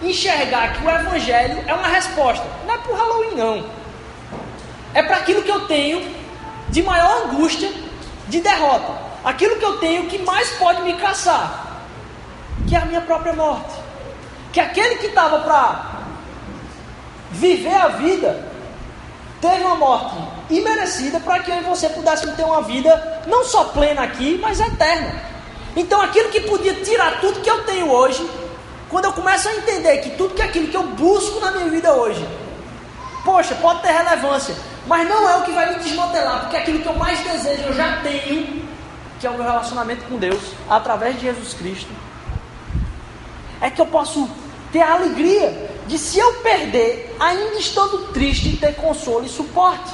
enxergar que o Evangelho é uma resposta. Não é para o Halloween, não. É para aquilo que eu tenho de maior angústia de derrota. Aquilo que eu tenho que mais pode me caçar, que é a minha própria morte que aquele que estava para viver a vida teve uma morte imerecida para que eu e você pudéssemos ter uma vida não só plena aqui, mas eterna. Então aquilo que podia tirar tudo que eu tenho hoje, quando eu começo a entender que tudo que aquilo que eu busco na minha vida hoje, poxa, pode ter relevância, mas não é o que vai me desmantelar, porque aquilo que eu mais desejo eu já tenho, que é o meu relacionamento com Deus, através de Jesus Cristo é que eu posso ter a alegria de, se eu perder, ainda estando triste, ter consolo e suporte.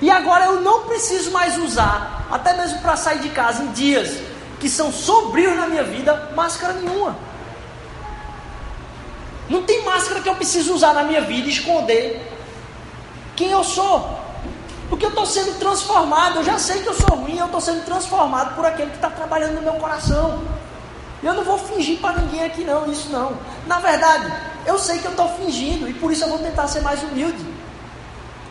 E agora eu não preciso mais usar, até mesmo para sair de casa em dias que são sombrios na minha vida, máscara nenhuma. Não tem máscara que eu preciso usar na minha vida esconder quem eu sou. Porque eu estou sendo transformado, eu já sei que eu sou ruim, eu estou sendo transformado por aquele que está trabalhando no meu coração. Eu não vou fingir para ninguém aqui não, isso não. Na verdade, eu sei que eu estou fingindo e por isso eu vou tentar ser mais humilde.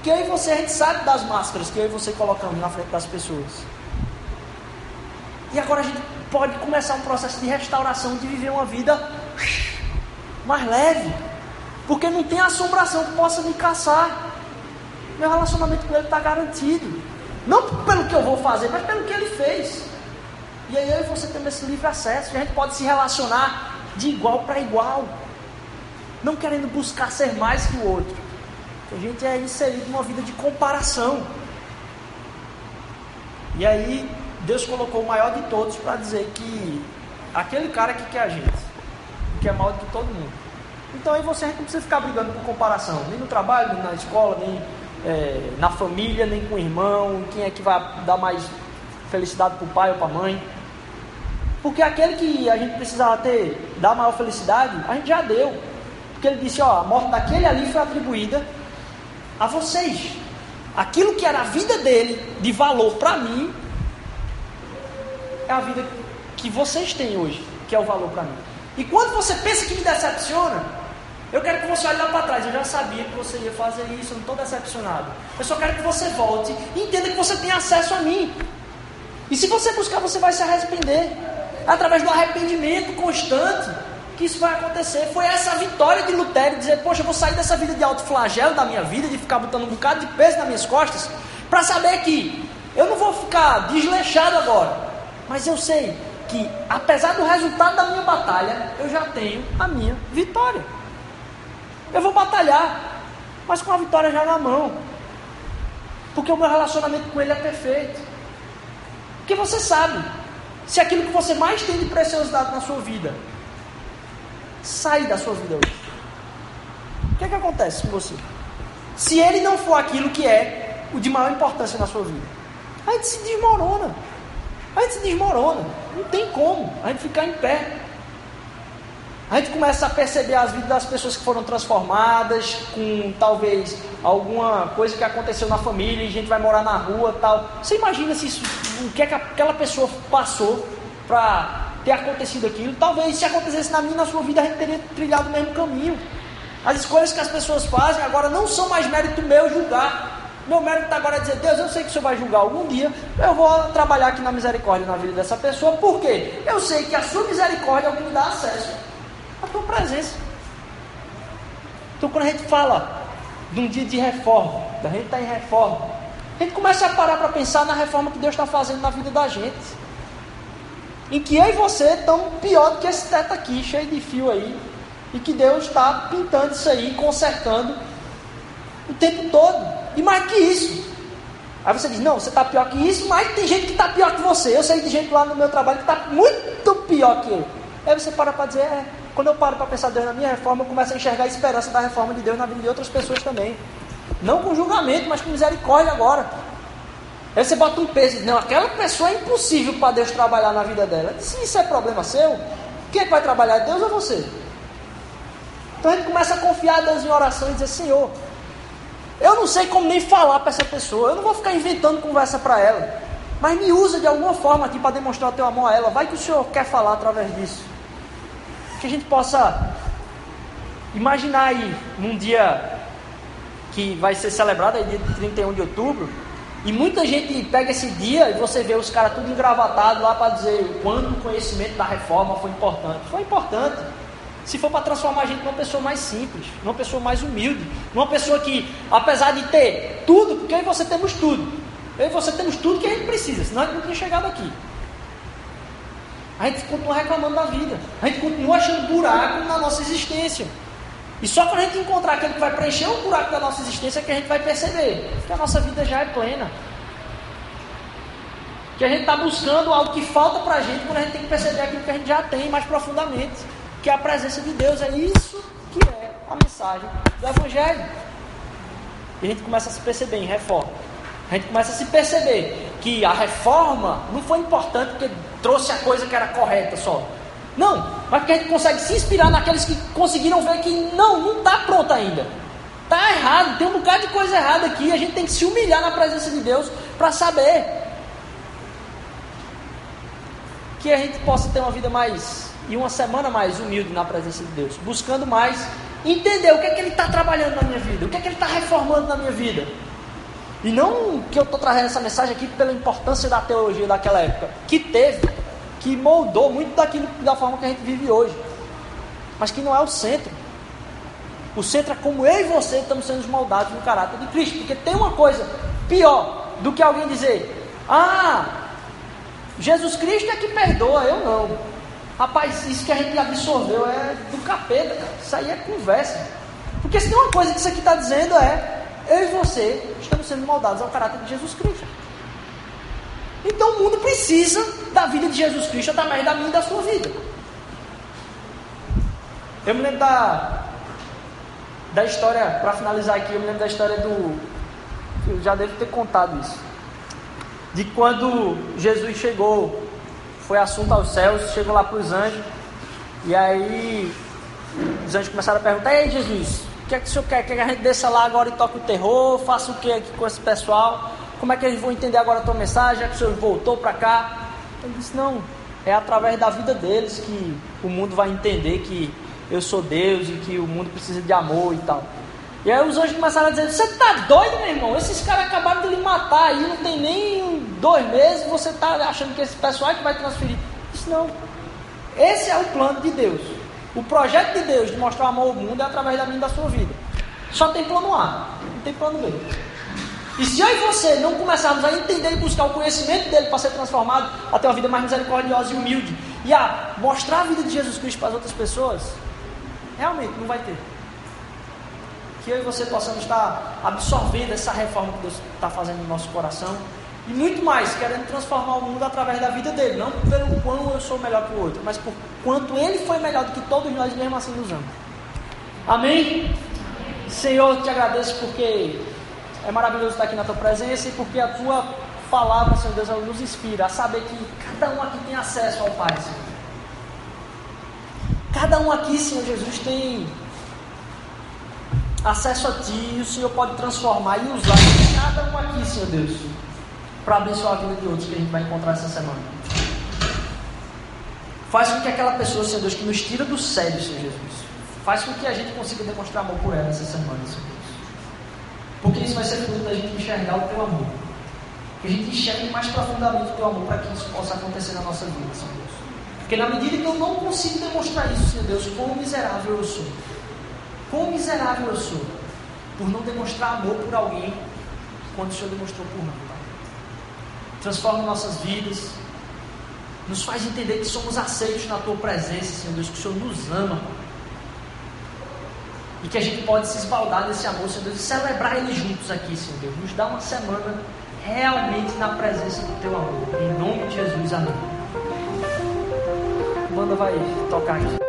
que eu e você, a gente sabe das máscaras que eu e você colocamos na frente das pessoas. E agora a gente pode começar um processo de restauração, de viver uma vida mais leve. Porque não tem assombração que possa me caçar. Meu relacionamento com ele está garantido. Não pelo que eu vou fazer, mas pelo que ele fez. E aí eu e você temos esse livre acesso. A gente pode se relacionar de igual para igual. Não querendo buscar ser mais que o outro. A gente é inserido numa vida de comparação. E aí Deus colocou o maior de todos para dizer que aquele cara que quer a gente, que é maior do que todo mundo. Então aí você não precisa ficar brigando por comparação, nem no trabalho, nem na escola, nem é, na família, nem com o irmão, quem é que vai dar mais felicidade para o pai ou para a mãe. Porque aquele que a gente precisava ter, dar maior felicidade, a gente já deu. Porque ele disse, ó, a morte daquele ali foi atribuída a vocês. Aquilo que era a vida dele, de valor para mim, é a vida que vocês têm hoje, que é o valor para mim. E quando você pensa que me decepciona, eu quero que você olhe lá para trás. Eu já sabia que você ia fazer isso, eu não estou decepcionado. Eu só quero que você volte e entenda que você tem acesso a mim. E se você buscar, você vai se arrepender. Através do arrependimento constante que isso vai acontecer. Foi essa vitória de Lutero dizer: Poxa, eu vou sair dessa vida de alto flagelo da minha vida, de ficar botando um bocado de peso nas minhas costas, para saber que eu não vou ficar desleixado agora, mas eu sei que, apesar do resultado da minha batalha, eu já tenho a minha vitória. Eu vou batalhar, mas com a vitória já na mão, porque o meu relacionamento com Ele é perfeito. Porque você sabe, se aquilo que você mais tem de preciosidade na sua vida sair da sua vida hoje, o que é que acontece com você? Se ele não for aquilo que é o de maior importância na sua vida, a gente se desmorona. A gente se desmorona. Não tem como a gente ficar em pé. A gente começa a perceber as vidas das pessoas que foram transformadas, com talvez alguma coisa que aconteceu na família e a gente vai morar na rua tal. Você imagina se isso, o que, é que aquela pessoa passou para ter acontecido aquilo? Talvez se acontecesse na minha na sua vida, a gente teria trilhado o mesmo caminho. As escolhas que as pessoas fazem agora não são mais mérito meu julgar. Meu mérito está agora a dizer, Deus, eu sei que o Senhor vai julgar algum dia, eu vou trabalhar aqui na misericórdia na vida dessa pessoa, por quê? Eu sei que a sua misericórdia é o que me dá acesso à tua presença. Então quando a gente fala de um dia de reforma, da gente está em reforma, a gente começa a parar para pensar na reforma que Deus está fazendo na vida da gente. Em que eu e você estão pior do que esse teto aqui, cheio de fio aí. E que Deus está pintando isso aí, consertando o tempo todo. E mais que isso. Aí você diz, não, você está pior que isso, mas tem gente que está pior que você. Eu sei de gente lá no meu trabalho que está muito pior que eu. Aí você para para dizer, é, quando eu paro para pensar Deus na minha reforma, eu começo a enxergar a esperança da reforma de Deus na vida de outras pessoas também. Não com julgamento, mas com misericórdia agora. Aí você bota um peso não, aquela pessoa é impossível para Deus trabalhar na vida dela. Se isso é problema seu, quem é que vai trabalhar? Deus ou você? Então a gente começa a confiar a Deus em oração e dizer, Senhor, eu não sei como nem falar para essa pessoa. Eu não vou ficar inventando conversa para ela. Mas me usa de alguma forma aqui para demonstrar o teu amor a ela. Vai que o Senhor quer falar através disso. Que a gente possa imaginar aí num dia que vai ser celebrado, aí dia 31 de outubro. E muita gente pega esse dia e você vê os caras tudo engravatados lá para dizer o quanto o conhecimento da reforma foi importante. Foi importante. Se for para transformar a gente numa pessoa mais simples, numa pessoa mais humilde, numa pessoa que, apesar de ter tudo, porque eu e você temos tudo, eu e você temos tudo que a gente precisa, senão a gente não tinha chegado aqui. A gente continua reclamando da vida, a gente continua achando buraco na nossa existência. E só quando a gente encontrar aquele que vai preencher o buraco da nossa existência é que a gente vai perceber que a nossa vida já é plena. Que a gente está buscando algo que falta para a gente quando a gente tem que perceber aquilo que a gente já tem mais profundamente que a presença de Deus é isso que é a mensagem do Evangelho. E a gente começa a se perceber em reforma. A gente começa a se perceber que a reforma não foi importante porque trouxe a coisa que era correta só. Não, mas porque a gente consegue se inspirar naqueles que conseguiram ver que não, não está pronto ainda. Está errado, tem um bocado de coisa errada aqui. A gente tem que se humilhar na presença de Deus para saber que a gente possa ter uma vida mais e uma semana mais humilde na presença de Deus, buscando mais entender o que é que Ele está trabalhando na minha vida, o que é que Ele está reformando na minha vida, E não que eu estou trazendo essa mensagem aqui pela importância da teologia daquela época, que teve, que moldou muito daquilo da forma que a gente vive hoje, mas que não é o centro. O centro é como eu e você estamos sendo moldados no caráter de Cristo, porque tem uma coisa pior do que alguém dizer: Ah, Jesus Cristo é que perdoa, eu não. Rapaz, isso que a gente absorveu é do capeta, cara. Isso aí é conversa. Porque se tem uma coisa que isso aqui está dizendo é eu e você estamos sendo moldados ao caráter de Jesus Cristo. Então o mundo precisa da vida de Jesus Cristo através da minha e da sua vida. Eu me lembro da, da história, para finalizar aqui, eu me lembro da história do. Eu já devo ter contado isso. De quando Jesus chegou, foi assunto aos céus, chegou lá para os anjos, e aí os anjos começaram a perguntar: Ei Jesus, o que é que o senhor quer? Quer que a gente desça lá agora e toque o terror? Faça o que aqui com esse pessoal? Como é que eles vão entender agora a tua mensagem? Já que o senhor voltou para cá? Ele disse: Não, é através da vida deles que o mundo vai entender que eu sou Deus e que o mundo precisa de amor e tal. E aí os anjos começaram a dizer: Você tá doido, meu irmão? Esses caras acabaram de lhe matar aí, não tem nem dois meses, você tá achando que esse pessoal é que vai transferir. Isso não. Esse é o plano de Deus. O projeto de Deus de mostrar amor ao mundo é através da minha da sua vida. Só tem plano A, não tem plano B. E se eu e você não começarmos a entender e buscar o conhecimento dele para ser transformado a ter uma vida mais misericordiosa e humilde, e a mostrar a vida de Jesus Cristo para as outras pessoas, realmente não vai ter. Que eu e você possamos estar absorvendo essa reforma que Deus está fazendo no nosso coração e muito mais, querendo transformar o mundo através da vida dele, não pelo quão eu sou melhor que o outro, mas por quanto ele foi melhor do que todos nós, mesmo assim nos ama. Amém? Senhor, eu te agradeço porque é maravilhoso estar aqui na tua presença e porque a tua palavra, Senhor Deus, nos inspira a saber que cada um aqui tem acesso ao Pai, Senhor. Cada um aqui, Senhor Jesus, tem acesso a Ti e o Senhor pode transformar e usar cada um aqui, Senhor Deus para abençoar a vida de outros que a gente vai encontrar essa semana. Faz com que aquela pessoa, Senhor Deus, que nos tira do sério, Senhor Jesus, faz com que a gente consiga demonstrar amor por ela essa semana, Senhor Deus. Porque isso vai ser fruto da gente enxergar o teu amor. Que a gente enxergue mais profundamente o teu amor para que isso possa acontecer na nossa vida, Senhor Deus. Porque na medida que eu não consigo demonstrar isso, Senhor Deus, quão miserável eu sou. Quão miserável eu sou. Por não demonstrar amor por alguém quando o Senhor demonstrou por mim transforma nossas vidas, nos faz entender que somos aceitos na Tua presença, Senhor Deus, que o Senhor nos ama, e que a gente pode se esbaldar desse amor, Senhor Deus, e celebrar ele juntos aqui, Senhor Deus. Nos dá uma semana realmente na presença do Teu amor. Em nome de Jesus, amém. A banda vai tocar aqui.